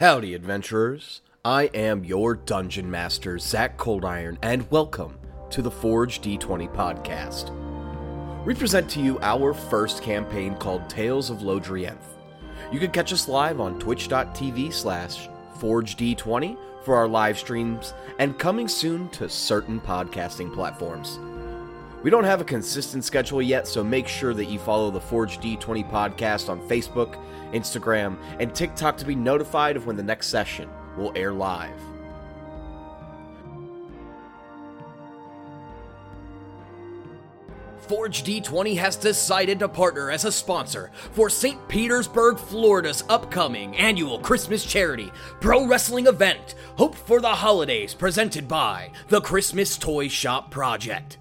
Howdy, adventurers. I am your dungeon master, Zach Coldiron, and welcome to the Forge D20 podcast. We present to you our first campaign called Tales of Lodrienth. You can catch us live on twitch.tv slash ForgeD20 for our live streams and coming soon to certain podcasting platforms. We don't have a consistent schedule yet, so make sure that you follow the Forge D20 podcast on Facebook, Instagram, and TikTok to be notified of when the next session will air live. Forge D20 has decided to partner as a sponsor for St. Petersburg, Florida's upcoming annual Christmas charity pro wrestling event, Hope for the Holidays, presented by the Christmas Toy Shop Project.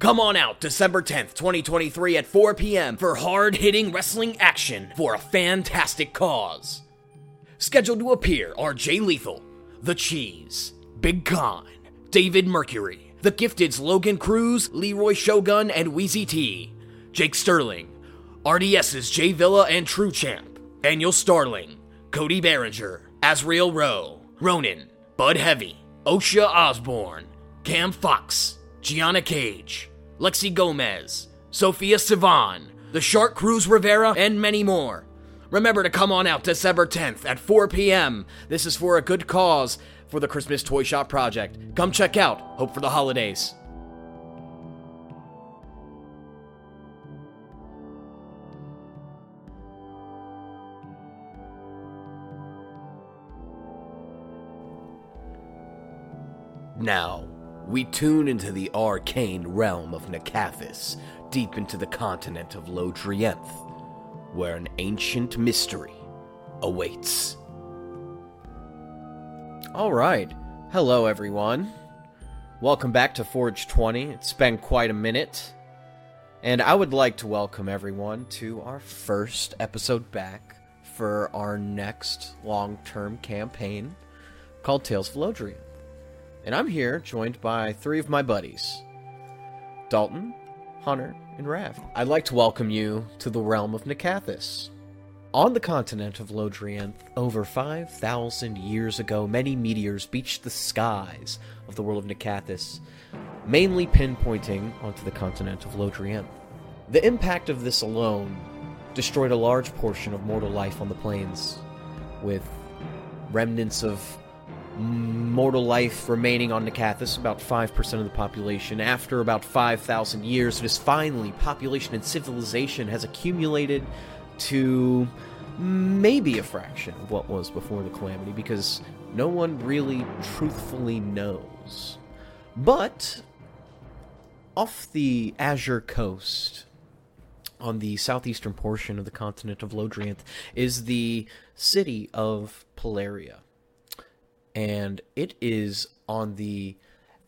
Come on out December 10th, 2023 at 4 p.m. for hard hitting wrestling action for a fantastic cause. Scheduled to appear are Jay Lethal, The Cheese, Big Con, David Mercury, The Gifted's Logan Cruz, Leroy Shogun, and Wheezy T, Jake Sterling, RDS's Jay Villa and True Champ, Daniel Starling, Cody Behringer, Azrael Rowe, Ronan, Bud Heavy, Osha Osborne, Cam Fox, Gianna Cage, Lexi Gomez, Sophia Sivan, The Shark Cruz Rivera, and many more. Remember to come on out December 10th at 4 p.m. This is for a good cause for the Christmas Toy Shop Project. Come check out Hope for the Holidays. Now, we tune into the arcane realm of Nakathis, deep into the continent of Lodrienth, where an ancient mystery awaits. All right. Hello, everyone. Welcome back to Forge 20. It's been quite a minute. And I would like to welcome everyone to our first episode back for our next long term campaign called Tales of Lodrian. And I'm here joined by three of my buddies Dalton, Hunter, and Rav. I'd like to welcome you to the realm of Nakathis. On the continent of Lodrienth, over 5,000 years ago, many meteors beached the skies of the world of Nakathis, mainly pinpointing onto the continent of Lodrienth. The impact of this alone destroyed a large portion of mortal life on the plains, with remnants of mortal life remaining on Nakathis, about 5% of the population. After about 5,000 years, it is finally population and civilization has accumulated to maybe a fraction of what was before the calamity because no one really truthfully knows. But off the Azure coast, on the southeastern portion of the continent of Lodrienth, is the city of Polaria. And it is on the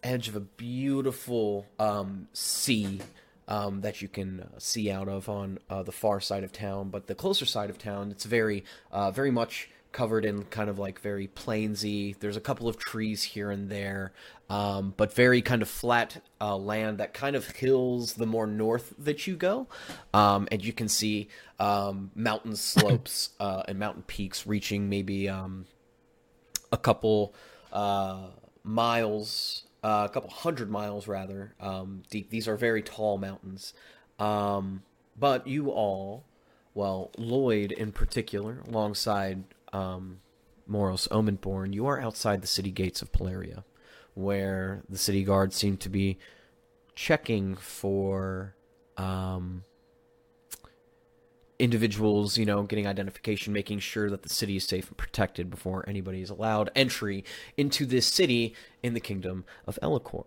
edge of a beautiful um, sea um, that you can uh, see out of on uh, the far side of town. But the closer side of town, it's very, uh, very much covered in kind of like very plainsy. There's a couple of trees here and there, um, but very kind of flat uh, land that kind of hills the more north that you go, um, and you can see um, mountain slopes uh, and mountain peaks reaching maybe um, a couple uh, miles uh, a couple hundred miles rather um, deep. These are very tall mountains. Um, but you all, well, Lloyd in particular, alongside um, Moros Omenborn, you are outside the city gates of Polaria, where the city guards seem to be checking for um, individuals, you know, getting identification, making sure that the city is safe and protected before anybody is allowed entry into this city in the kingdom of Elicor.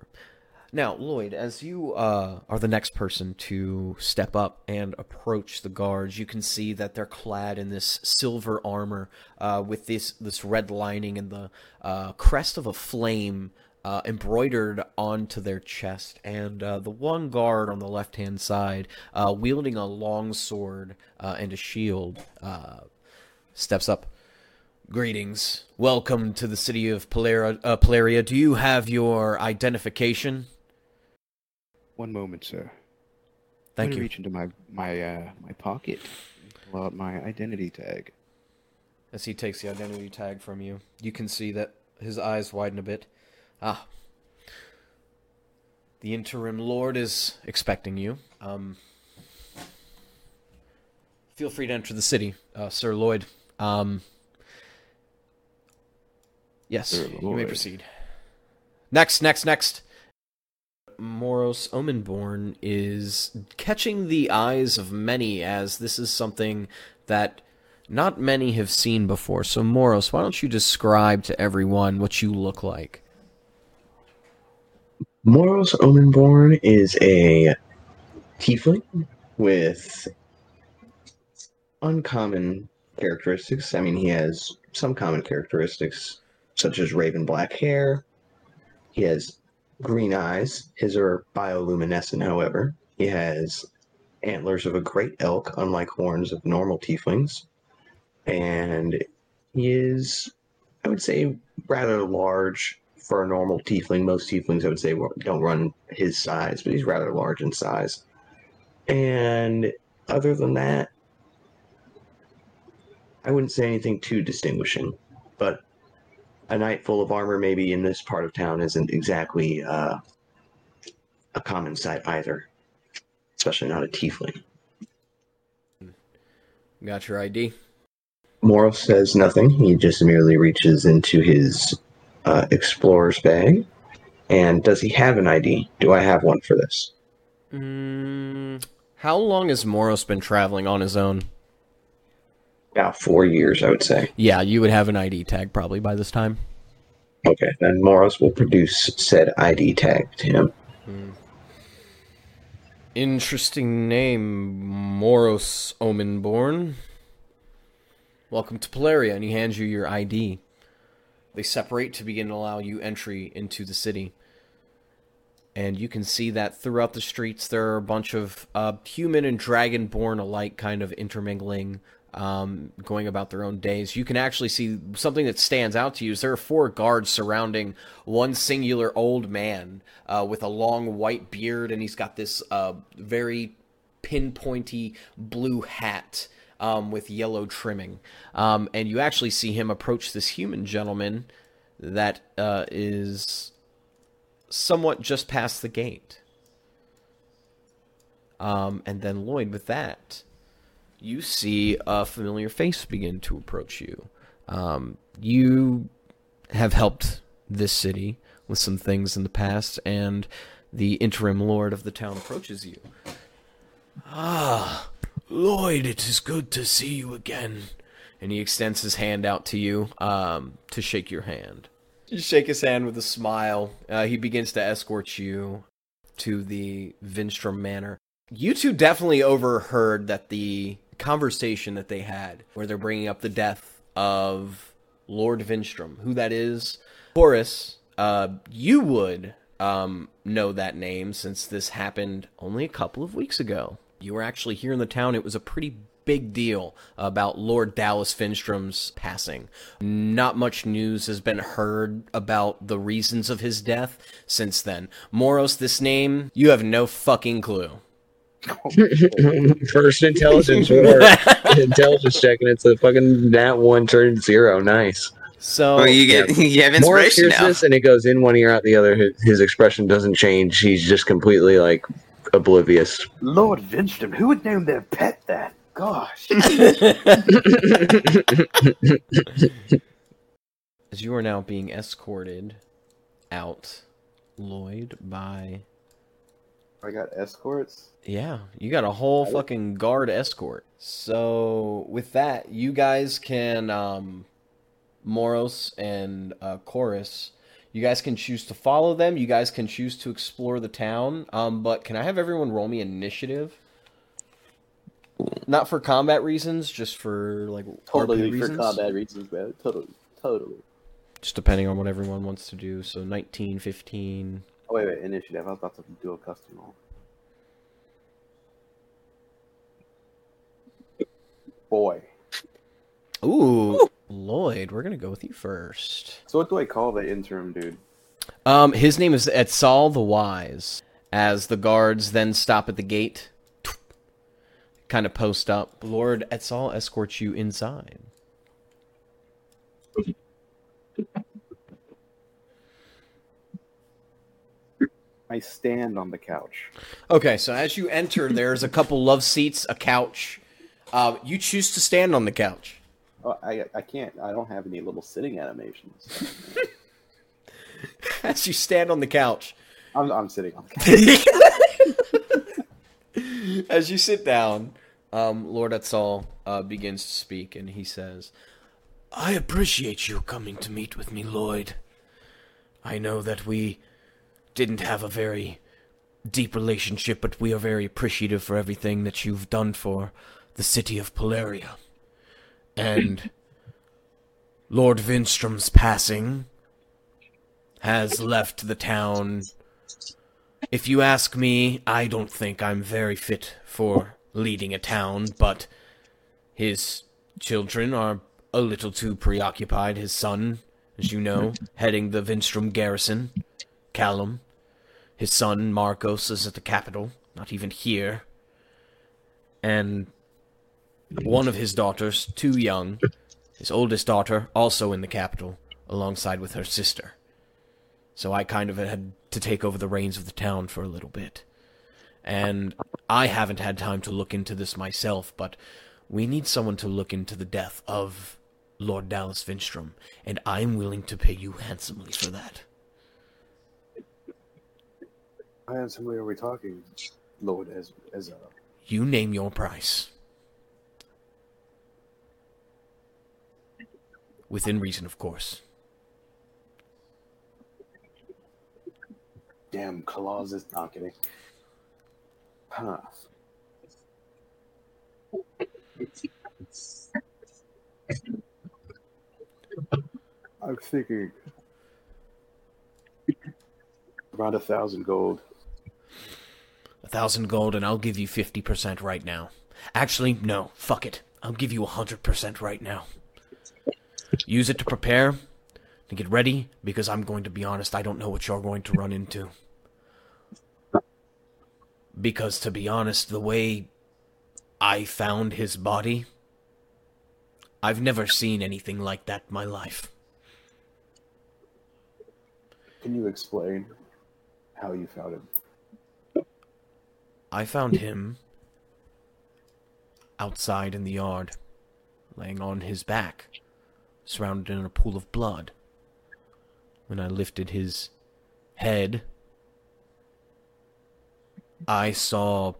Now, Lloyd, as you uh, are the next person to step up and approach the guards, you can see that they're clad in this silver armor uh, with this this red lining and the uh, crest of a flame uh, embroidered onto their chest, and uh, the one guard on the left hand side, uh, wielding a long sword uh, and a shield, uh, steps up. Greetings. Welcome to the city of Polaria. Uh, Polaria. Do you have your identification? One moment, sir. Thank you. reach into my my uh, my pocket, pull out my identity tag. as he takes the identity tag from you. You can see that his eyes widen a bit. Ah. The interim lord is expecting you. Um, feel free to enter the city, uh, Sir Lloyd. Um, yes, Sir you may proceed. Next, next, next. Moros Omenborn is catching the eyes of many as this is something that not many have seen before. So, Moros, why don't you describe to everyone what you look like? Moros Omenborn is a tiefling with uncommon characteristics. I mean, he has some common characteristics, such as raven black hair. He has green eyes. His are bioluminescent, however. He has antlers of a great elk, unlike horns of normal tieflings. And he is, I would say, rather large for a normal tiefling. Most tieflings, I would say, don't run his size, but he's rather large in size. And other than that, I wouldn't say anything too distinguishing. But a knight full of armor, maybe in this part of town, isn't exactly uh, a common sight either, especially not a tiefling. Got your ID? Moros says nothing. He just merely reaches into his uh, explorer's bag. And does he have an ID? Do I have one for this? Mm, how long has Moros been traveling on his own? About four years, I would say. Yeah, you would have an ID tag probably by this time. Okay, then Moros will produce said ID tag to him. Interesting name, Moros Omenborn. Welcome to Polaria, and he hands you your ID. They separate to begin to allow you entry into the city. And you can see that throughout the streets there are a bunch of uh, human and dragonborn alike kind of intermingling, um, going about their own days. You can actually see something that stands out to you is there are four guards surrounding one singular old man uh, with a long white beard, and he's got this uh, very pinpointy blue hat um, with yellow trimming. Um, and you actually see him approach this human gentleman that uh, is somewhat just past the gate. Um, and then Lloyd, with that, you see a familiar face begin to approach you. Um, you have helped this city with some things in the past, and the interim lord of the town approaches you. Ah, Lloyd, it is good to see you again. And he extends his hand out to you um, to shake your hand. You shake his hand with a smile. Uh, he begins to escort you to the Vinstrom Manor. You two definitely overheard that the conversation that they had, where they're bringing up the death of Lord Vinstrom, who that is. Chorus, uh, you would um, know that name since this happened only a couple of weeks ago. You were actually here in the town. It was a pretty big deal about Lord Dallas Vinstrom's passing. Not much news has been heard about the reasons of his death since then. Moros, this name, you have no fucking clue. First intelligence or intelligence check, and it's a fucking that one turned zero. Nice. So Well, you get you have Moros inspiration hears now. this, and it goes in one ear out the other. His, his expression doesn't change. He's just completely like oblivious. Lord Vinstrom, who would name their pet that? Gosh. as you are now being escorted out, Lloyd, by I got escorts. Yeah, you got a whole fucking guard escort. So with that, you guys can um Moros and uh Chorus, you guys can choose to follow them, you guys can choose to explore the town. Um but can I have everyone roll me initiative? Not for combat reasons, just for like Totally for reasons. combat reasons, man. Totally, totally. Just depending on what everyone wants to do. So 19, 15. Oh wait, wait, initiative. I was about to do a custom roll. Boy. Ooh, Lloyd, we're gonna go with you first. So what do I call the interim dude? Um, his name is Etzal the Wise. As the guards then stop at the gate, kind of post up. Lord Etzal escorts you inside. I stand on the couch. Okay, so as you enter, there's a couple love seats, a couch. Uh, you choose to stand on the couch. Oh, I I can't. I don't have any little sitting animations. As you stand on the couch, I'm I'm sitting on the couch. as you sit down, um, Lord Etzal uh, begins to speak, and he says, "I appreciate you coming to meet with me, Lloyd. I know that we didn't have a very deep relationship, but we are very appreciative for everything that you've done for the city of Polaria. And Lord Vinstrom's passing has left the town. If you ask me, I don't think I'm very fit for leading a town, but his children are a little too preoccupied. His son, as you know, heading the Vinstrom garrison, Callum. His son, Marcos, is at the capital, not even here. And one of his daughters, too young, his oldest daughter, also in the capital, alongside with her sister. So I kind of had to take over the reins of the town for a little bit. And I haven't had time to look into this myself, but we need someone to look into the death of Lord Dallas Vinstrom, and I'm willing to pay you handsomely for that. How handsomely are we talking, Lord? As as a You name your price. Within reason, of course. damn claws is not kidding. Huh. I'm thinking around a thousand gold. A thousand gold, and I'll give you 50% right now. Actually, no, fuck it. I'll give you a 100% right now. Use it to prepare, to get ready, because I'm going to be honest, I don't know what you're going to run into. Because, to be honest, the way I found his body, I've never seen anything like that in my life. Can you explain how you found him? I found him outside in the yard, laying on his back, surrounded in a pool of blood. When I lifted his head, I saw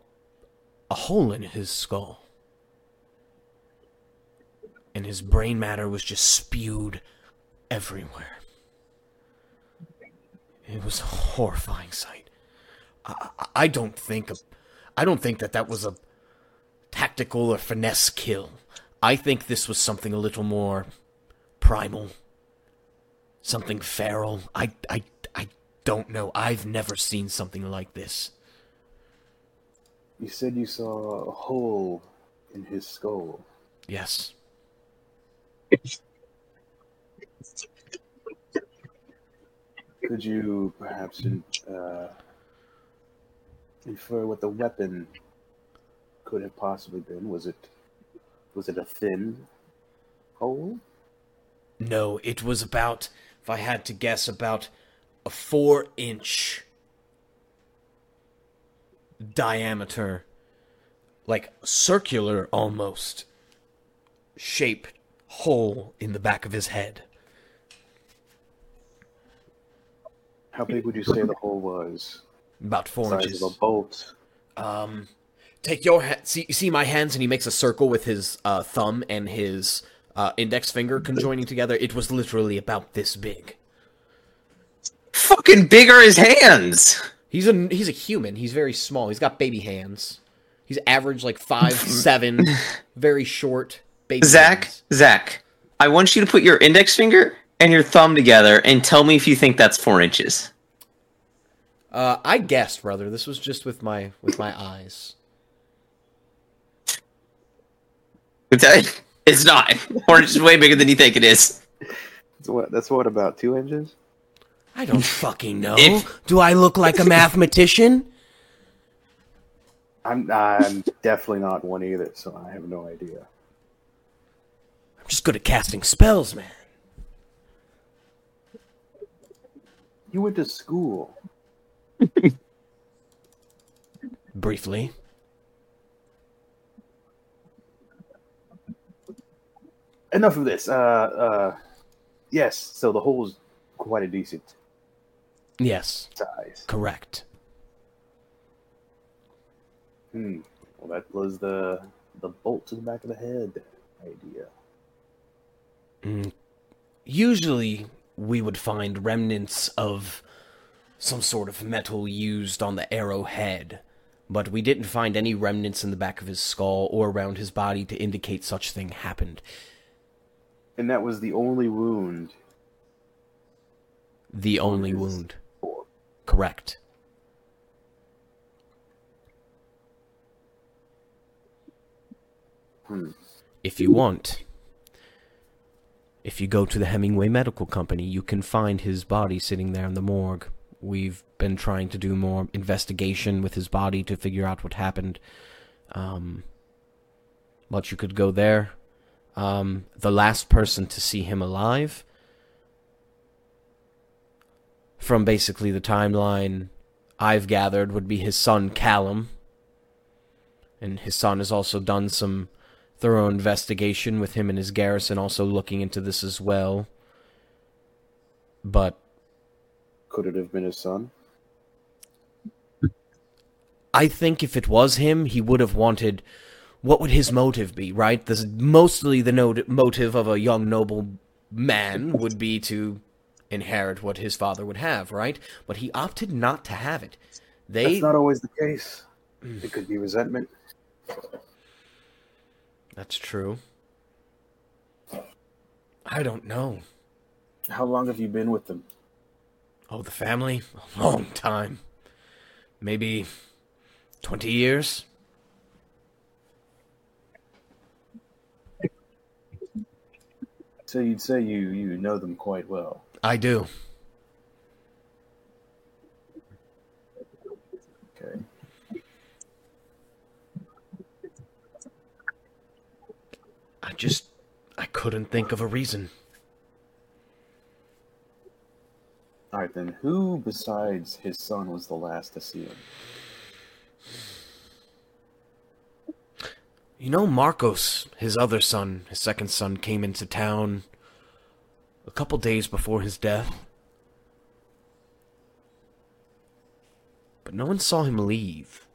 a hole in his skull. And his brain matter was just spewed everywhere. It was a horrifying sight. I, I- don't think a, I don't think that that was a tactical or finesse kill. I think this was something a little more primal, something feral. I, I, I don't know. I've never seen something like this. You said you saw a hole in his skull. Yes. Could you perhaps uh, infer what the weapon could have possibly been? Was it was it a thin hole? No, it was about, if I had to guess, about a four inch diameter, like circular almost, shape hole in the back of his head. How big would you say the hole was? About four Size inches. of a bolt. Um, take your ha- see you see my hands, and he makes a circle with his uh, thumb and his uh, index finger conjoining together. It was literally about this big. Fucking big are his hands. He's a he's a human. He's very small. He's got baby hands. He's average like five seven, very short baby. Zach, hands. Zach, I want you to put your index finger and your thumb together and tell me if you think that's four inches. Uh, I guessed, brother. This was just with my with my eyes. It's it's not. Four inches is way bigger than you think it is. That's what, that's what about two inches? I don't fucking know. If- Do I look like a mathematician? I'm I'm definitely not one either, so I have no idea. I'm just good at casting spells, man. You went to school. briefly. Enough of this. Uh, uh, yes. So the hole's quite a decent Yes, size. correct. Hmm. Well, that was the the bolt to the back of the head idea. Mm. Usually, we would find remnants of some sort of metal used on the arrowhead, but we didn't find any remnants in the back of his skull or around his body to indicate such thing happened. And that was the only wound. The only wound. Or Correct. Hmm. If you want, if you go to the Hemingway Medical Company, you can find his body sitting there in the morgue. We've been trying to do more investigation with his body to figure out what happened. Um, but you could go there. Um, the last person to see him alive, from basically the timeline I've gathered, would be his son Callum. And his son has also done some thorough investigation with him and his garrison also looking into this as well. But could it have been his son? I think if it was him, he would have wanted. What would his motive be, right? This is mostly the no- motive of a young noble man would be to inherit what his father would have, right? But he opted not to have it. They That's not always the case. It could be resentment. That's true. I don't know. How long have you been with them? Oh, the family? A long time. Maybe 20 years? So you'd say you you know them quite well. I do. Okay. I just. I couldn't think of a reason. All right then. Who besides his son was the last to see him? You know, Marcos, his other son, his second son, came into town a couple days before his death. But no one saw him leave.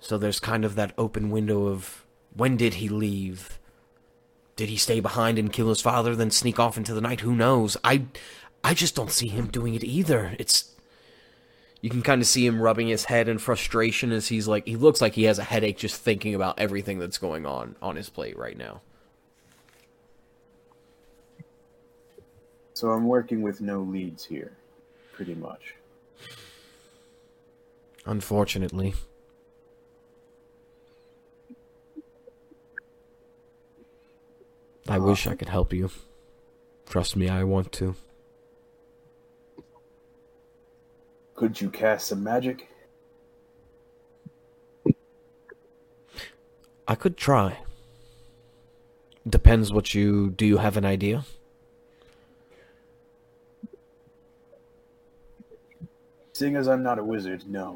So there's kind of that open window of when did he leave? Did he stay behind and kill his father, then sneak off into the night? Who knows? I, I just don't see him doing it either. It's you can kind of see him rubbing his head in frustration as he's like he looks like he has a headache just thinking about everything that's going on on his plate right now. So I'm working with no leads here, pretty much. Unfortunately. I uh-huh. wish I could help you. Trust me, I want to. Could you cast some magic? I could try. Depends what you do you have an idea? Seeing as I'm not a wizard, no.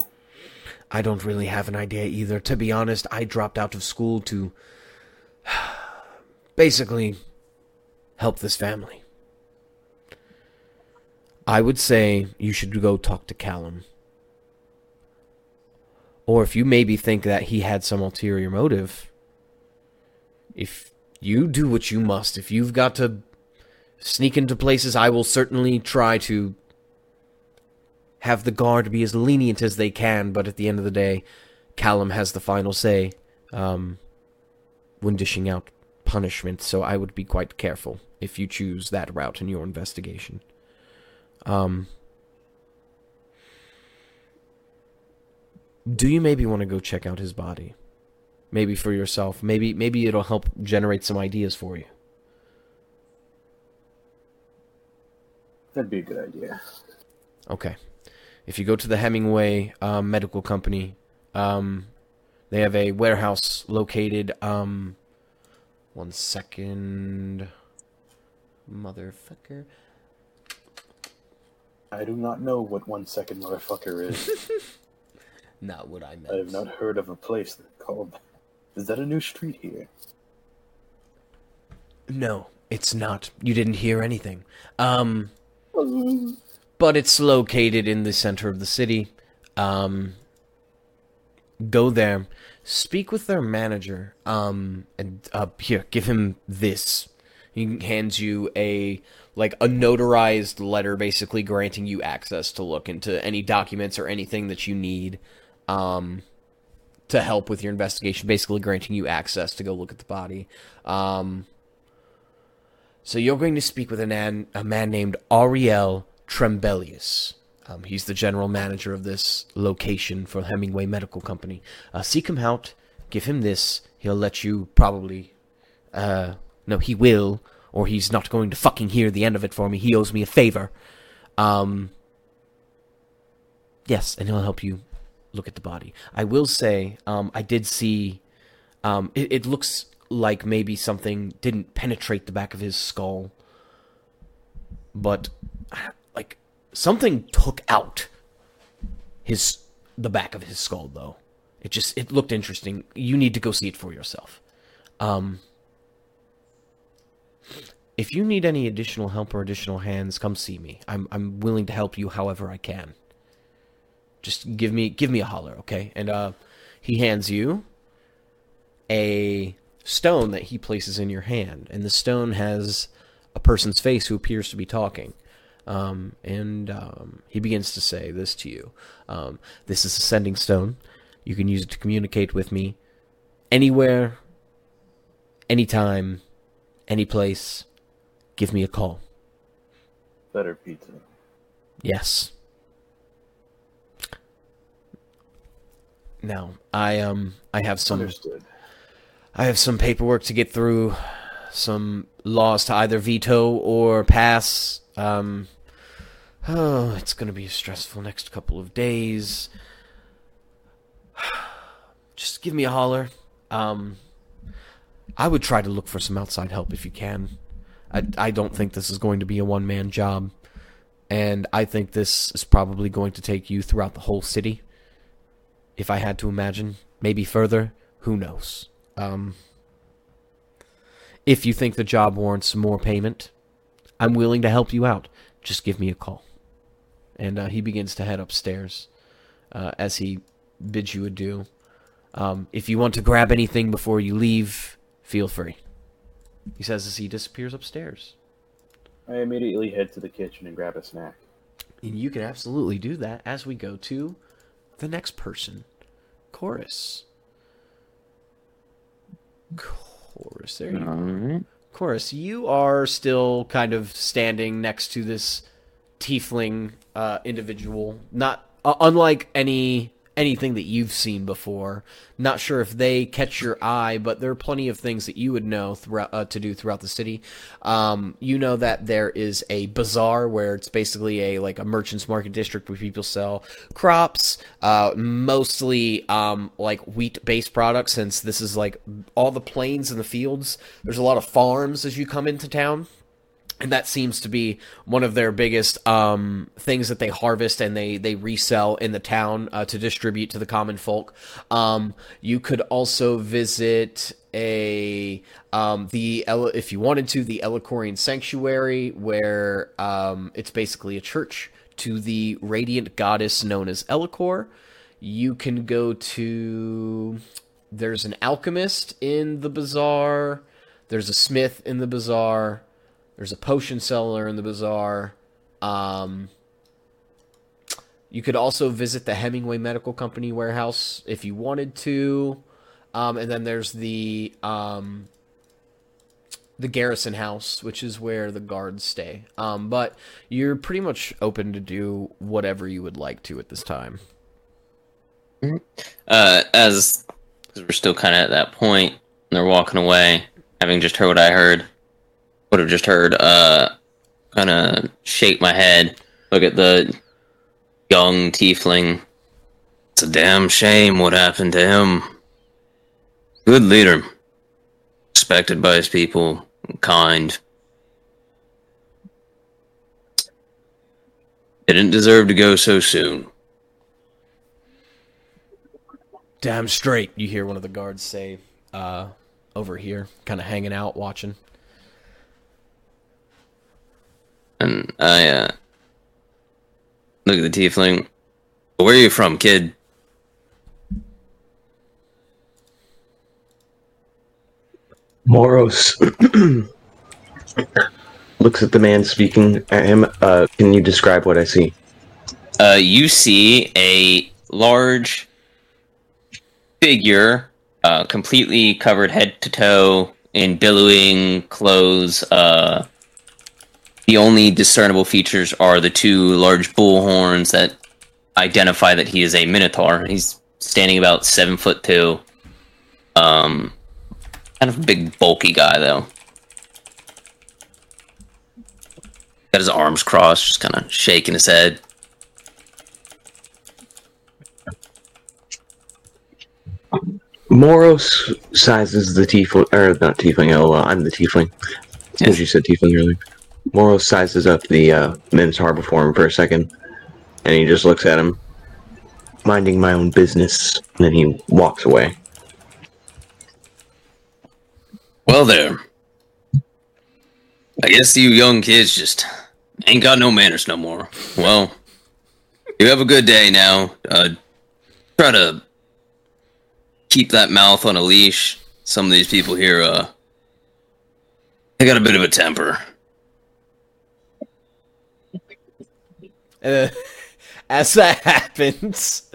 I don't really have an idea either. To be honest, I dropped out of school to basically help this family. I would say you should go talk to Callum. Or if you maybe think that he had some ulterior motive, if you do what you must, if you've got to sneak into places, I will certainly try to have the guard be as lenient as they can, but at the end of the day, Callum has the final say um, when dishing out punishment, so I would be quite careful if you choose that route in your investigation. Um, do you maybe want to go check out his body? Maybe for yourself. Maybe maybe it'll help generate some ideas for you. That'd be a good idea. Okay. If you go to the Hemingway um, Medical Company, um, they have a warehouse located. Um, one second, motherfucker. I do not know what one second motherfucker is. not what I meant. I have not heard of a place that called. Is that a new street here? No, it's not. You didn't hear anything. Um, but it's located in the center of the city. Um, go there, speak with their manager. Um, and uh, here, give him this. He hands you a like a notarized letter, basically granting you access to look into any documents or anything that you need. Um, to help with your investigation, basically granting you access to go look at the body. Um, so you're going to speak with a man, a man named Ariel Trembelius. Um, he's the general manager of this location for Hemingway Medical Company. Uh, seek him out, give him this. He'll let you probably. Uh, no, he will, or he's not going to fucking hear the end of it for me. He owes me a favor. Um, yes, and he'll help you look at the body. I will say, um, I did see. Um, it, it looks like maybe something didn't penetrate the back of his skull, but like something took out his the back of his skull though. It just it looked interesting. You need to go see it for yourself. Um if you need any additional help or additional hands, come see me. I'm I'm willing to help you however I can. Just give me give me a holler, okay? And uh he hands you a stone that he places in your hand, and the stone has a person's face who appears to be talking. Um, and um, he begins to say this to you um, This is a sending stone. You can use it to communicate with me anywhere, anytime, any place. Give me a call. Better pizza. Yes. Now, I um I have some Understood. I have some paperwork to get through, some laws to either veto or pass. Um, oh, it's going to be a stressful next couple of days. Just give me a holler. Um, I would try to look for some outside help if you can. I, I don't think this is going to be a one man job. And I think this is probably going to take you throughout the whole city. If I had to imagine, maybe further, who knows? Um, if you think the job warrants more payment, I'm willing to help you out. Just give me a call. And uh, he begins to head upstairs uh, as he bids you adieu. Um, if you want to grab anything before you leave, feel free. He says as he disappears upstairs. I immediately head to the kitchen and grab a snack. And you can absolutely do that as we go to the next person, Chorus. Chorus, there you go. Chorus, you are still kind of standing next to this tiefling uh, individual. Not uh, unlike any anything that you've seen before. Not sure if they catch your eye, but there are plenty of things that you would know throughout uh, to do throughout the city. Um, you know that there is a bazaar where it's basically a like a merchant's market district where people sell crops, uh, mostly um, like wheat based products. Since this is like all the plains and the fields, there's a lot of farms as you come into town and that seems to be one of their biggest um, things that they harvest and they they resell in the town uh, to distribute to the common folk. Um, you could also visit a um, the if you wanted to the Elicorian Sanctuary, where um, it's basically a church to the radiant goddess known as Elicor. You can go to there's an alchemist in the bazaar. There's a smith in the bazaar. There's a potion seller in the bazaar. Um, you could also visit the Hemingway Medical Company warehouse if you wanted to. Um, and then there's the um, the Garrison House, which is where the guards stay. Um, but you're pretty much open to do whatever you would like to at this time. Uh, as because we're still kind of at that point, and they're walking away, having just heard what I heard, would have just heard, uh, kind of shake my head, look at the young tiefling. It's a damn shame what happened to him. Good leader, respected by his people, kind. Didn't deserve to go so soon. Damn straight, you hear one of the guards say, uh, over here, kind of hanging out, watching. And I uh, look at the tiefling. Where are you from, kid? Moros looks at the man speaking at him. Uh, can you describe what I see? Uh, you see a large figure, uh, completely covered head to toe in billowing clothes. Uh, the only discernible features are the two large bull horns that identify that he is a minotaur. He's standing about seven foot two. Um, kind of a big, bulky guy though. Got his arms crossed, just kind of shaking his head. Moros sizes the tiefling, or not tiefling. Oh, uh, I'm the tiefling. As you said, tiefling earlier. Moros sizes up the uh, minotaur before him for a second, and he just looks at him, minding my own business. And then he walks away. Well, there. I guess you young kids just ain't got no manners no more. Well, you have a good day now. Uh, try to keep that mouth on a leash. Some of these people here, uh, they got a bit of a temper. Uh, as that happens,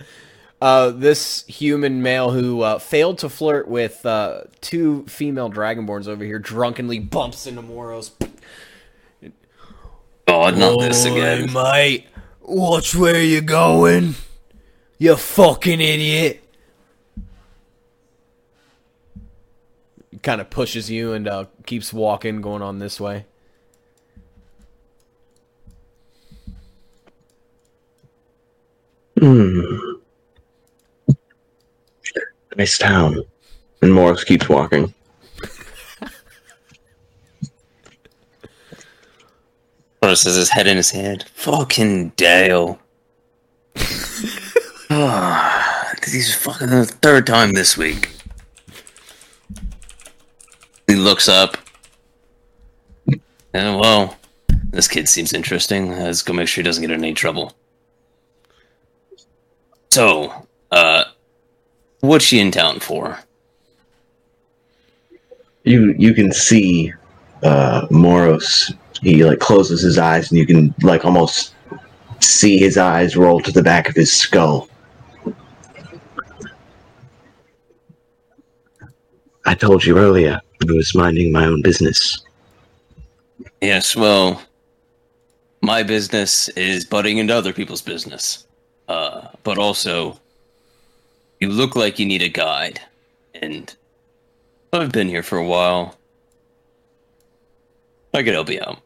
uh, this human male who uh, failed to flirt with uh, two female dragonborns over here drunkenly bumps into Moros. God, not this again. Oi, mate. Watch where you're going. You fucking idiot. Kind of pushes you and uh, keeps walking, going on this way. Hmm. Nice town. And Moros keeps walking. Moros has his head in his hand. Fucking Dale. Ah, this is fucking the third time this week. He looks up. And well, this kid seems interesting. Let's go make sure he doesn't get in any trouble. So, uh, what's she in town for? You you can see uh, Moros. He like closes his eyes, and you can like almost see his eyes roll to the back of his skull. I told you earlier I was minding my own business. Yes, well, my business is butting into other people's business. Uh, but also, you look like you need a guide, and I've been here for a while. I could help you out.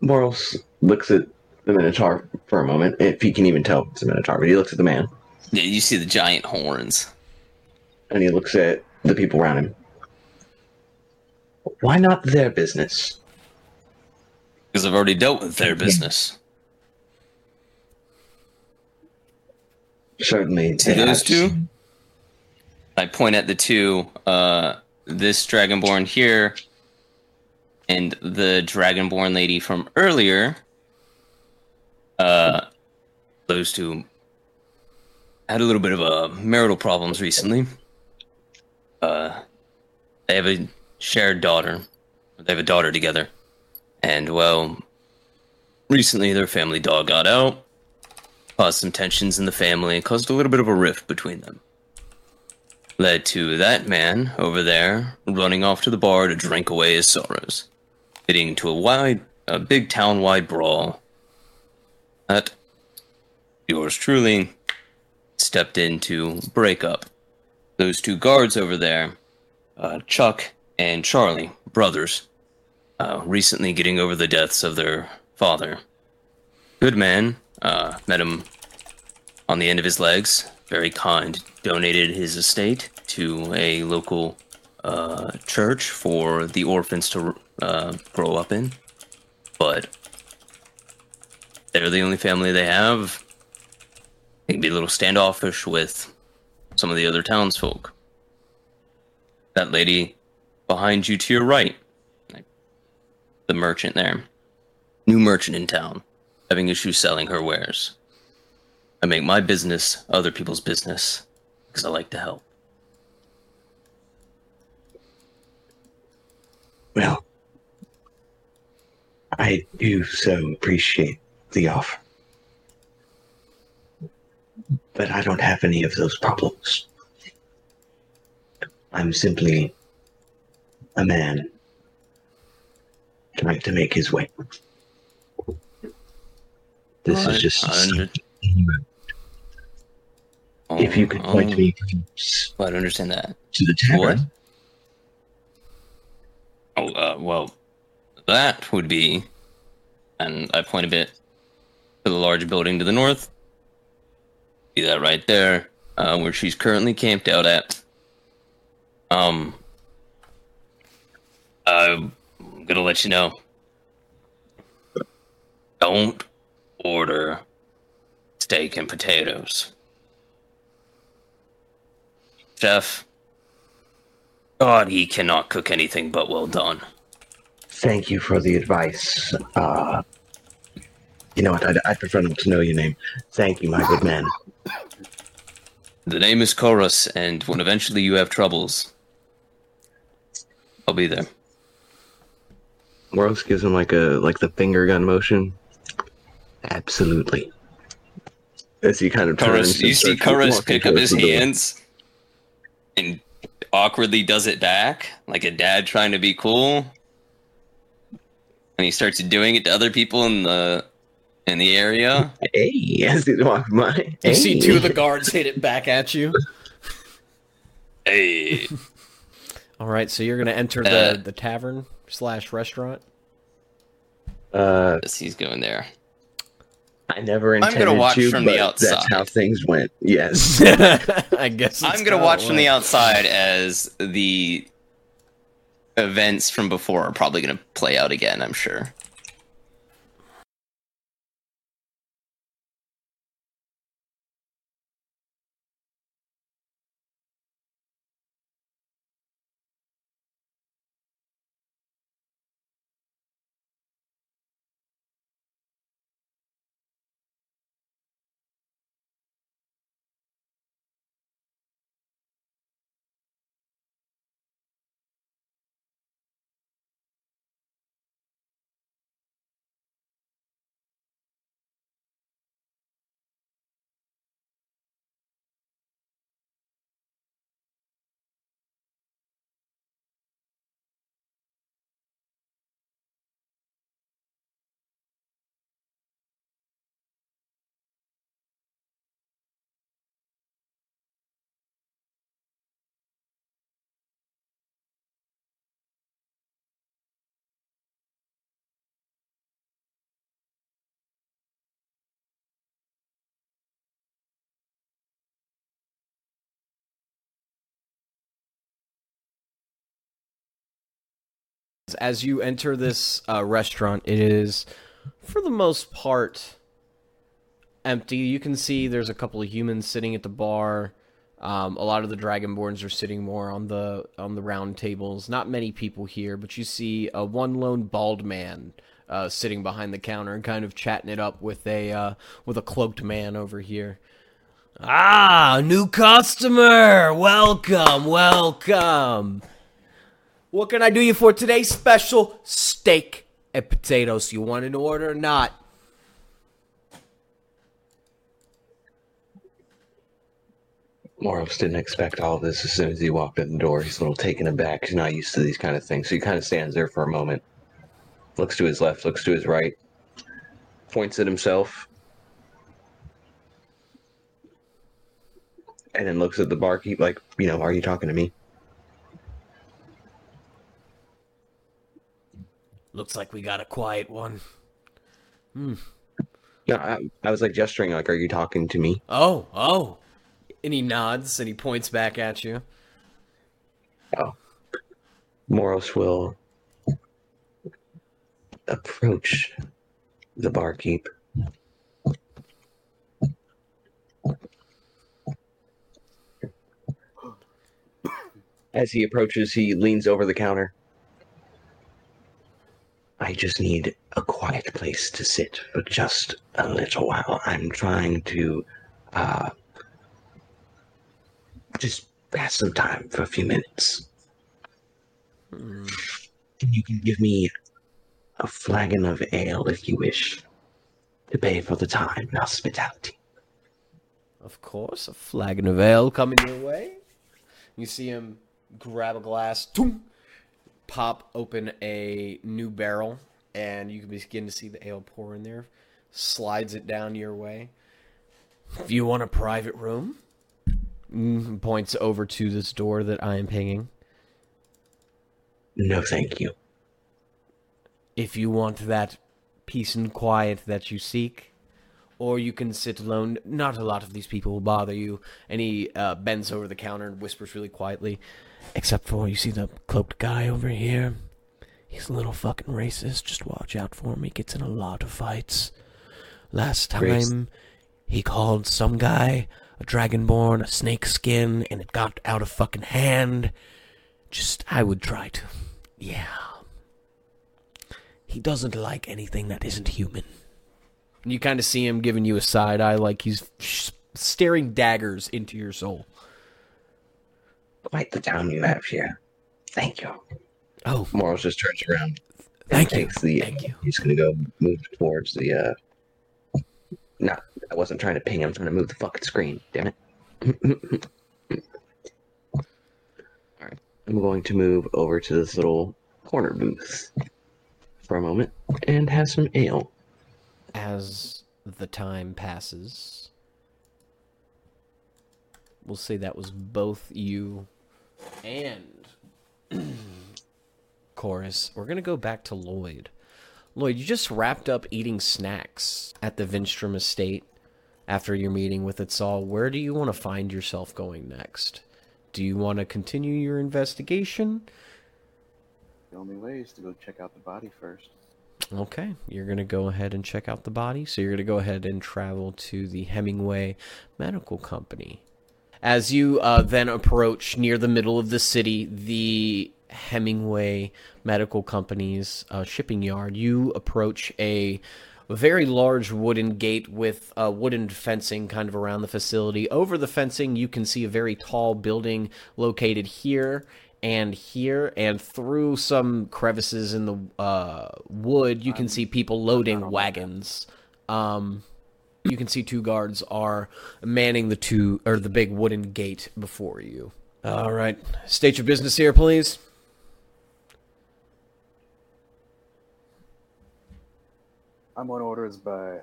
Moros looks at the Minotaur for a moment, if he can even tell it's a Minotaur, but he looks at the man, Yeah, you see the giant horns. and he looks at the people around him. Why not their business? Because I've already dealt with their business. Certainly, they those two? I point at the two, uh, this Dragonborn here, and the Dragonborn lady from earlier. Uh, those two had a little bit of uh, marital problems recently. Uh, they have a shared daughter. They have a daughter together. And, well, recently their family dog got out caused some tensions in the family, caused a little bit of a rift between them. Led to that man over there running off to the bar to drink away his sorrows, leading to a wide, a big town-wide brawl. That yours truly stepped in to break up. Those two guards over there, uh, Chuck and Charlie, brothers, uh, recently getting over the deaths of their father. Good man, uh, met him on the end of his legs. Very kind. Donated his estate to a local uh, church for the orphans to uh, grow up in. But they're the only family they have. He can be a little standoffish with some of the other townsfolk. That lady behind you to your right, the merchant there, new merchant in town, having issues selling her wares. I make my business other people's business because I like to help. Well, I do so appreciate the offer. But I don't have any of those problems. I'm simply a man trying to make his way. This I- is just a I under- step in the road. If you could point Oh, me perhaps oh, I don't understand that. to the tavern. Oh, uh, well, that would be, and I point a bit to the large building to the north. See that right there, uh, where she's currently camped out at. Um, I'm gonna let you know. Don't order steak and potatoes. Chef, God, he cannot cook anything but well done. Thank you for the advice. Uh, you know what? I'd, I'd prefer not to know your name. Thank you, my good man. The name is Chorus, and when eventually you have troubles, I'll be there. Moros gives him like a like the finger gun motion. Absolutely. As he kind of turns, Chorus, you see starts Chorus walking pick up his hands and awkwardly does it back, like a dad trying to be cool. And he starts doing it to other people in the in the area. Hey, as he's walking by. You see two of the guards hit it back at you. Hey, All right, so you're gonna enter Uh, the the tavern slash restaurant. Uh, he's going there. I never I'm intended gonna watch to, from the but outside. That's how things went. Yes. I guess I'm gonna watch it from the outside as the events from before are probably gonna play out again. I'm sure. As you enter this uh, restaurant, it is, for the most part, empty. You can see there's a couple of humans sitting at the bar. Um, a lot of the dragonborns are sitting more on the on the round tables. Not many people here, but you see a one lone bald man uh, sitting behind the counter and kind of chatting it up with a uh, with a cloaked man over here. Ah, new customer! Welcome, welcome. What can I do you for today's special steak and potatoes? You want an order or not? Moros didn't expect all this as soon as he walked in the door. He's a little taken aback. He's not used to these kind of things. So he kind of stands there for a moment, looks to his left, looks to his right, points at himself, and then looks at the barkeep like, you know, are you talking to me? Looks like we got a quiet one. Hmm. No, I, I was like gesturing, like, "Are you talking to me?" Oh, oh. And he nods and he points back at you. Oh. Moros will approach the barkeep. As he approaches, he leans over the counter. I just need a quiet place to sit for just a little while. I'm trying to uh, just pass some time for a few minutes. Hmm. You can give me a flagon of ale if you wish to pay for the time and hospitality. Of course, a flagon of ale coming your way. You see him grab a glass, toom, pop open a new barrel, and you can begin to see the ale pour in there. Slides it down your way. If you want a private room, mm, points over to this door that I am pinging. No, thank you. If you want that peace and quiet that you seek, or you can sit alone. Not a lot of these people will bother you. And he uh, bends over the counter and whispers really quietly, except for you see the cloaked guy over here. He's a little fucking racist. Just watch out for him. He gets in a lot of fights. Last time, Race- he called some guy a dragonborn, a snake skin, and it got out of fucking hand. Just, I would try to. Yeah. He doesn't like anything that isn't human. You kind of see him giving you a side eye, like he's staring daggers into your soul. Quite the town you have here. Thank you. Oh, Moros just turns around. Thank you. The, Thank you. He's going to go move towards the. uh No, I wasn't trying to ping. Him. I'm trying to move the fucking screen. Damn it. All right. I'm going to move over to this little corner booth for a moment and have some ale. as the time passes, we'll say that was both you and Chorus. We're gonna go back to Lloyd. Lloyd, you just wrapped up eating snacks at the Vinstrom estate after your meeting with Itzal. Where do you want to find yourself going next? Do you want to continue your investigation? The only way is to go check out the body first. Okay, you're going to go ahead and check out the body. So you're going to go ahead and travel to the Hemingway Medical Company. As you uh, then approach near the middle of the city, the Hemingway Medical Company's uh, shipping yard, you approach a very large wooden gate with uh, wooden fencing kind of around the facility. Over the fencing, you can see a very tall building located here and here, and through some crevices in the uh, wood, you can see people loading wagons. Um, you can see two guards are manning the two or the big wooden gate before you. All right, state your business here, please. I'm on orders by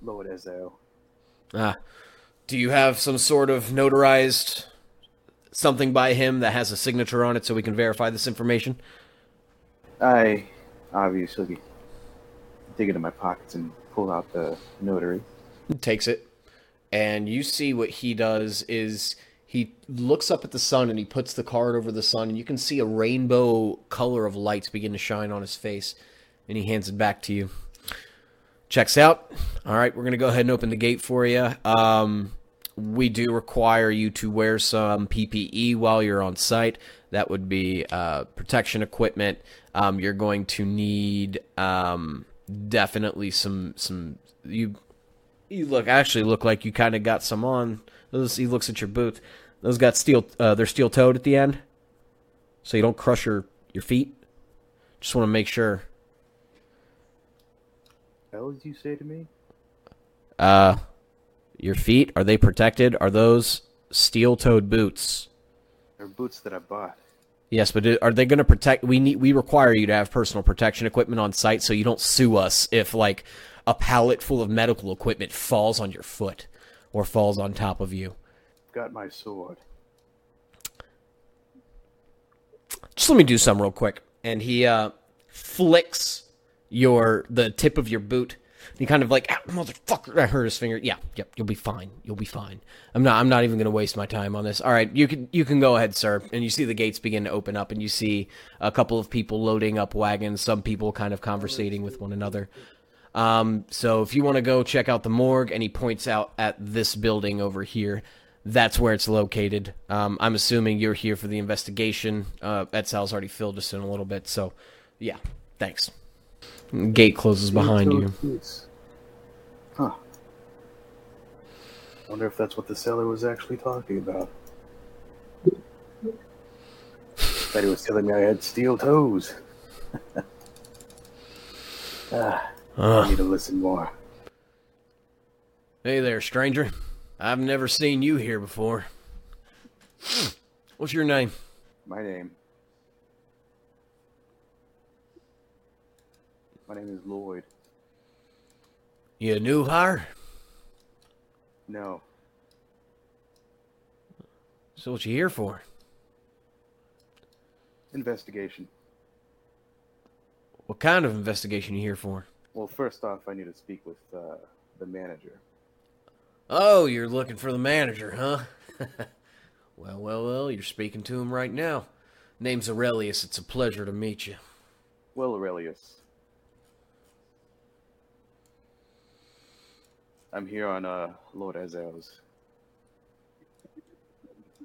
Lord Ezel. Ah, do you have some sort of notarized something by him that has a signature on it so we can verify this information? I obviously dig into my pockets and pull out the notary. takes it and you see what he does is he looks up at the sun and he puts the card over the sun and you can see a rainbow color of lights begin to shine on his face and he hands it back to you. Checks out. All right we're going to go ahead and open the gate for you um, we do require you to wear some ppe while you're on site. That would be uh, protection equipment. Um, you're going to need um, definitely some some you you look actually look like you kind of got some on. Those he looks at your boots. Those got steel. Uh, they're steel toed at the end, so you don't crush your your feet. Just want to make sure. hell did you say to me? Uh, your feet are they protected? Are those steel toed boots? They're boots that I bought. Yes, but are they going to protect? We need. We require you to have personal protection equipment on site, so you don't sue us if like a pallet full of medical equipment falls on your foot or falls on top of you. Got my sword. just let me do some real quick. And he uh, flicks your the tip of your boot. He kind of like, ah, motherfucker! I hurt his finger. Yeah, yep, you'll be fine. You'll be fine. I'm not. I'm not even going to waste my time on this. All right, you can you can go ahead, sir. And you see the gates begin to open up, and you see a couple of people loading up wagons. Some people kind of conversating with one another. Um, so if you want to go check out the morgue, and he points out at this building over here, that's where it's located. Um, I'm assuming you're here for the investigation. Uh, Etzal's already filled us in a little bit, so yeah, thanks. Gate closes behind you. Yes. Huh. Wonder if that's what the seller was actually talking about. Bet he was telling me I had steel toes. ah, I Uh, need to listen more. hey there, stranger. I've never seen you here before. What's your name? My name. My name is Lloyd. You a new hire? No, So what you here for? investigation. What kind of investigation you here for? Well, first off, I need to speak with uh, the manager. Oh, you're looking for the manager, huh? well, well, well, you're speaking to him right now. Name's Aurelius. It's a pleasure to meet you. Well, Aurelius. I'm here on uh, Lord Azel's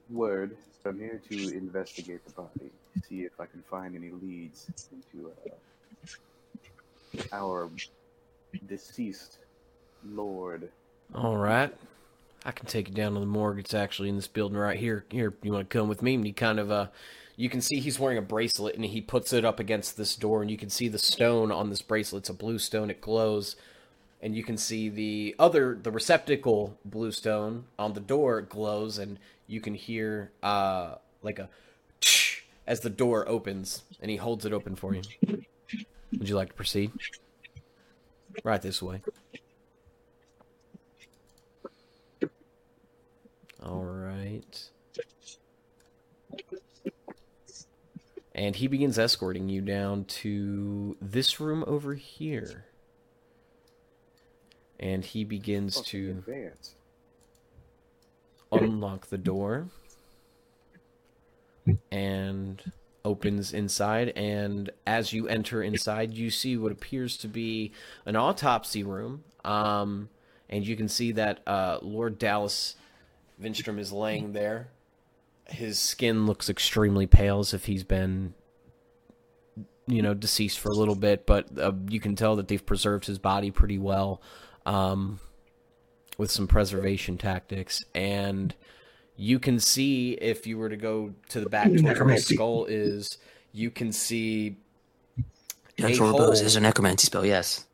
word. I'm here to investigate the body, see if I can find any leads into uh, our deceased Lord. All right. I can take you down to the morgue. It's actually in this building right here. Here, you want to come with me? And he kind of, uh, you can see he's wearing a bracelet and he puts it up against this door, and you can see the stone on this bracelet. It's a blue stone. It glows, and you can see the other, the receptacle blue stone on the door glows, and you can hear, uh, like a, as the door opens, and he holds it open for you. Would you like to proceed? Right this way. All right. And he begins escorting you down to this room over here. And he begins to advance. unlock the door and opens inside and as you enter inside you see what appears to be an autopsy room um, and you can see that uh, lord dallas vinstrom is laying there his skin looks extremely pale as if he's been you know deceased for a little bit but uh, you can tell that they've preserved his body pretty well um, with some preservation tactics and you can see if you were to go to the back towards where his skull is you can see Natural hole. repose is a necromancy spell, yes.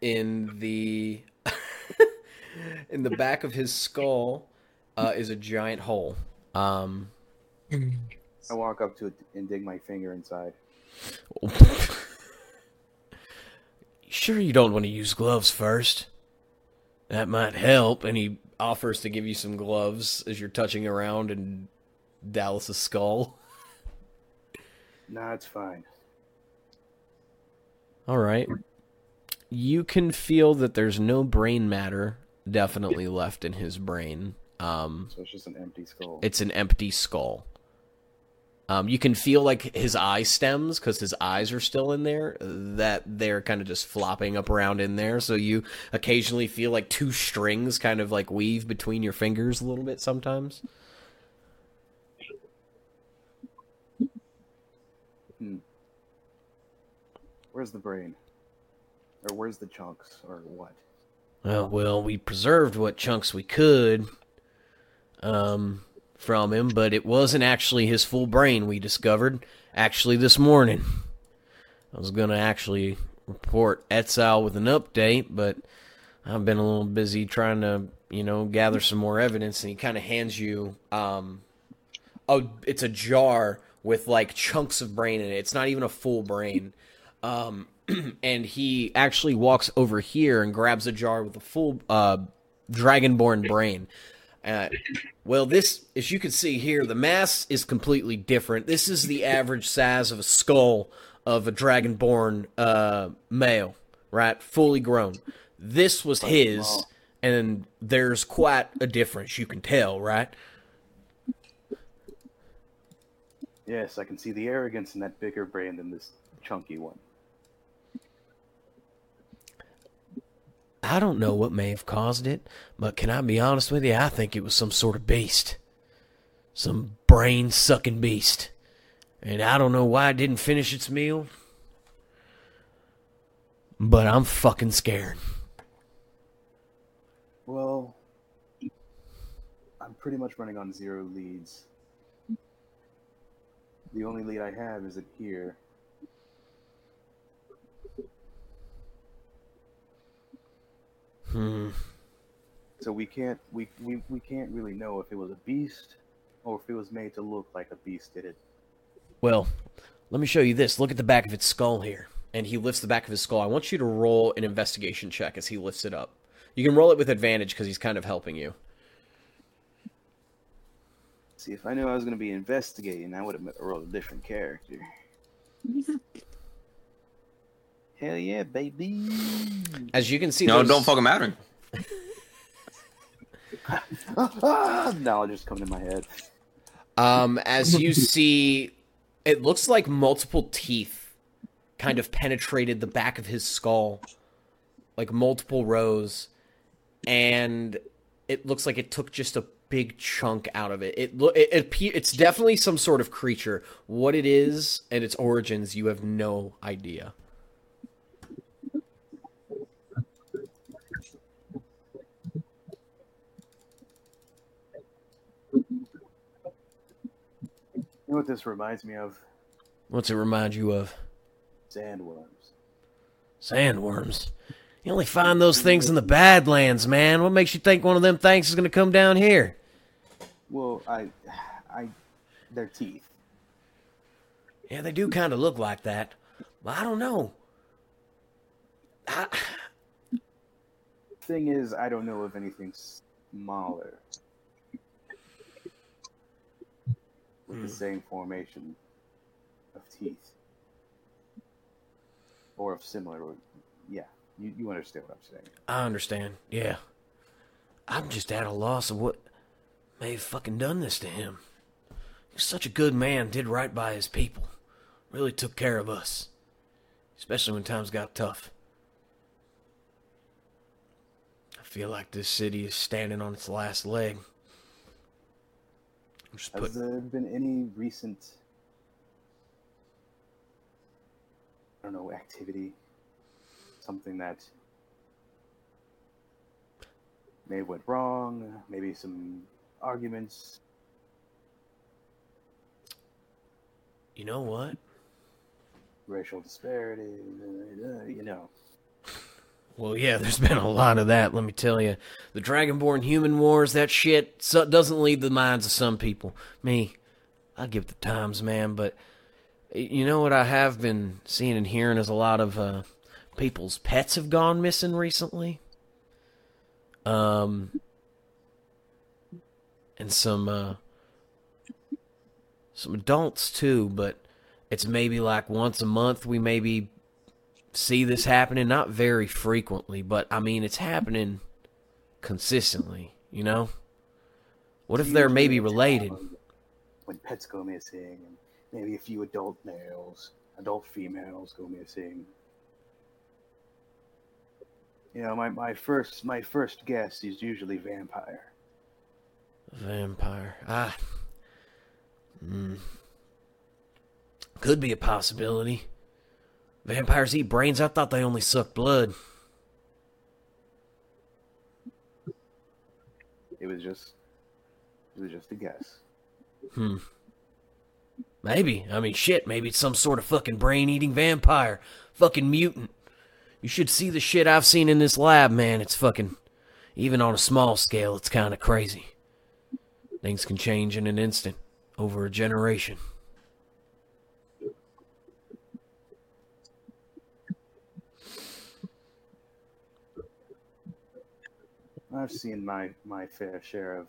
in the in the back of his skull uh, is a giant hole um I walk up to it and dig my finger inside. sure you don't want to use gloves first that might help and he offers to give you some gloves as you're touching around in dallas's skull Nah, it's fine. All right. You can feel that there's no brain matter definitely left in his brain. Um, So it's just an empty skull. it's an empty skull. Um, you can feel like his eye stems because his eyes are still in there. That they're kind of just flopping up around in there. So you occasionally feel like two strings kind of like weave between your fingers a little bit sometimes. Where's the brain? Or where's the chunks? Or what? Well, well, we preserved what chunks we could um, from him, but it wasn't actually his full brain we discovered. Actually, this morning, I was gonna actually report Etzal with an update, but I've been a little busy trying to, you know, gather some more evidence. And he kind of hands you, um, oh, it's a jar with like chunks of brain in it. It's not even a full brain. Um, and he actually walks over here and grabs a jar with a full uh, dragonborn brain. Uh, well, this, as you can see here, the mass is completely different. This is the average size of a skull of a dragonborn uh, male, right? Fully grown. This was his, and there's quite a difference. You can tell, right? Yes, I can see the arrogance in that bigger brain than this chunky one. I don't know what may have caused it, but can I be honest with you? I think it was some sort of beast. Some brain sucking beast. And I don't know why it didn't finish its meal. But I'm fucking scared. Well, I'm pretty much running on zero leads. The only lead I have is it here. Hmm. So we can't we, we, we can't really know if it was a beast or if it was made to look like a beast did it. Well, let me show you this. Look at the back of its skull here. And he lifts the back of his skull. I want you to roll an investigation check as he lifts it up. You can roll it with advantage because he's kind of helping you. See, if I knew I was going to be investigating, I would have rolled a different character. Hell yeah, baby! As you can see, No, those- don't fucking matter. knowledge just coming in my head. Um, as you see, it looks like multiple teeth kind of penetrated the back of his skull, like multiple rows, and it looks like it took just a big chunk out of it. It lo- it, it it's definitely some sort of creature. What it is and its origins, you have no idea. You know what this reminds me of? What's it remind you of? Sandworms. Sandworms. You only find those things in the Badlands, man. What makes you think one of them things is going to come down here? Well, I, I, their teeth. Yeah, they do kind of look like that. But I don't know. I, Thing is, I don't know of anything smaller with the hmm. same formation of teeth or of similar. Yeah, you, you understand what I'm saying. I understand. Yeah. I'm just at a loss of what may have fucking done this to him. He's such a good man, did right by his people. Really took care of us. Especially when times got tough. I feel like this city is standing on its last leg. Has put, there been any recent, I don't know, activity, something that may have went wrong, maybe some arguments? you know what? racial disparity, uh, you know. Well, yeah, there's been a lot of that, let me tell you. The Dragonborn human wars, that shit so, doesn't leave the minds of some people. Me, I give the times, man, but you know what I have been seeing and hearing is a lot of uh, people's pets have gone missing recently. Um, and some uh, some adults too, but it's maybe like once a month we maybe see this happening not very frequently but i mean it's happening consistently you know what if they're maybe related When pets go missing, and maybe a few adult males, adult females go missing. You know, my, my first my first guess is usually vampire. vampire ah mm. could be a possibility vampires eat brains i thought they only suck blood It was just it was just a guess. Hmm. Maybe. I mean, shit, maybe it's some sort of fucking brain eating vampire. Fucking mutant. You should see the shit I've seen in this lab, man. It's fucking. Even on a small scale, it's kind of crazy. Things can change in an instant, over a generation. I've seen my my fair share of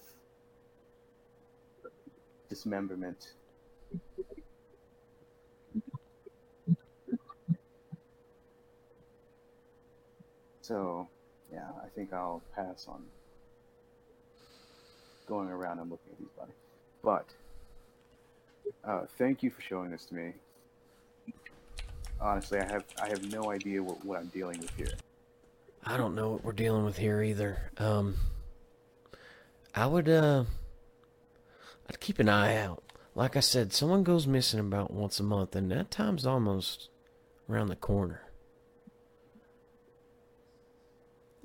dismemberment. So, yeah, I think I'll pass on going around and looking at these bodies. But uh, thank you for showing this to me. Honestly, I have I have no idea what, what I'm dealing with here. I don't know what we're dealing with here either. Um, I would uh, I'd keep an eye out. Like I said, someone goes missing about once a month, and that time's almost around the corner.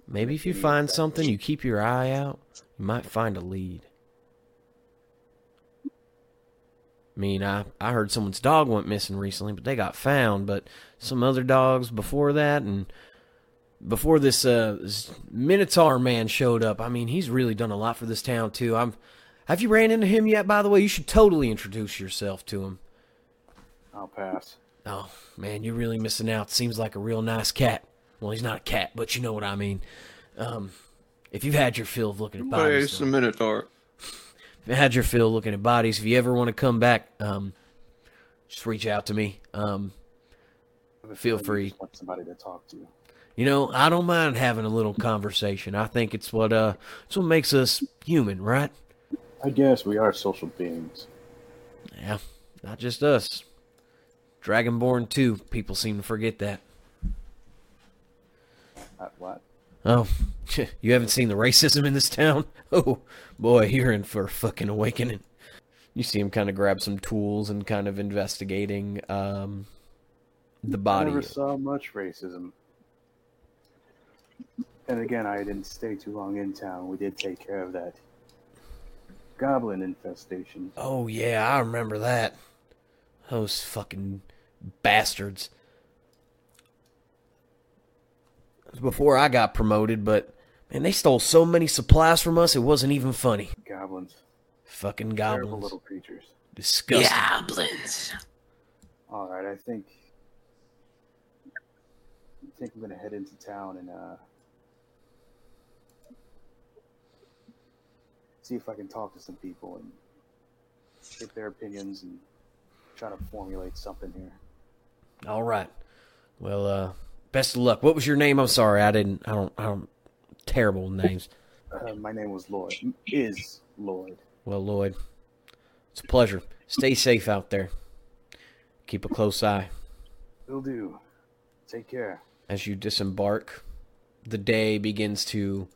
Maybe if you find something, you keep your eye out, you might find a lead. I mean, I, I heard someone's dog went missing recently, but they got found. But some other dogs before that, and before this, uh, this Minotaur man showed up, I mean, he's really done a lot for this town too. I'm. Have you ran into him yet? By the way, you should totally introduce yourself to him. I'll pass. Oh man, you're really missing out. Seems like a real nice cat. Well, he's not a cat, but you know what I mean. Um, if you've had your fill of looking at bodies, Where's the Minotaur? if you had your fill looking at bodies, if you ever want to come back, um, just reach out to me. Um, I have a Feel feeling you free. just Want somebody to talk to? You know, I don't mind having a little conversation. I think it's what uh, it's what makes us human, right? I guess we are social beings. Yeah, not just us. Dragonborn too. People seem to forget that. What? Oh, you haven't seen the racism in this town? Oh, boy, you're in for a fucking awakening. You see him kind of grab some tools and kind of investigating um, the I body. never saw much racism. And again, I didn't stay too long in town. We did take care of that goblin infestation. Oh, yeah, I remember that. Those fucking bastards. It was before I got promoted, but man, they stole so many supplies from us, it wasn't even funny. Goblins. Fucking Terrible goblins. little creatures. Disgusting. Goblins. All right, I think. I think I'm gonna head into town and uh, see if I can talk to some people and get their opinions and try to formulate something here. All right. Well, uh, best of luck. What was your name? I'm sorry, I didn't. I don't. I don't. Terrible names. Uh, my name was Lloyd. Is Lloyd. Well, Lloyd, it's a pleasure. Stay safe out there. Keep a close eye Will do. Take care. As you disembark. The day begins to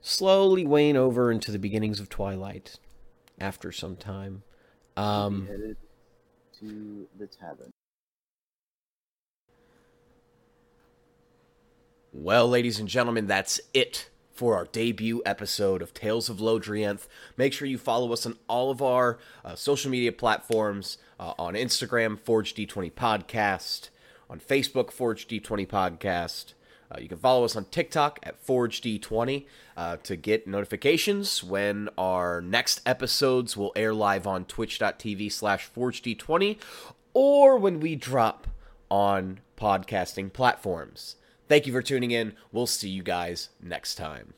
slowly wane over into the beginnings of twilight. After some time, um, headed to the tavern. Well, ladies and gentlemen, that's it for our debut episode of Tales of Lodrienth. Make sure you follow us on all of our uh, social media platforms uh, on Instagram, Forge D20 Podcast, on Facebook, Forge D20 Podcast. Uh, you can follow us on TikTok at Forge D20 uh, to get notifications when our next episodes will air live on twitch.tv slash Forge D20 or when we drop on podcasting platforms. Thank you for tuning in. We'll see you guys next time.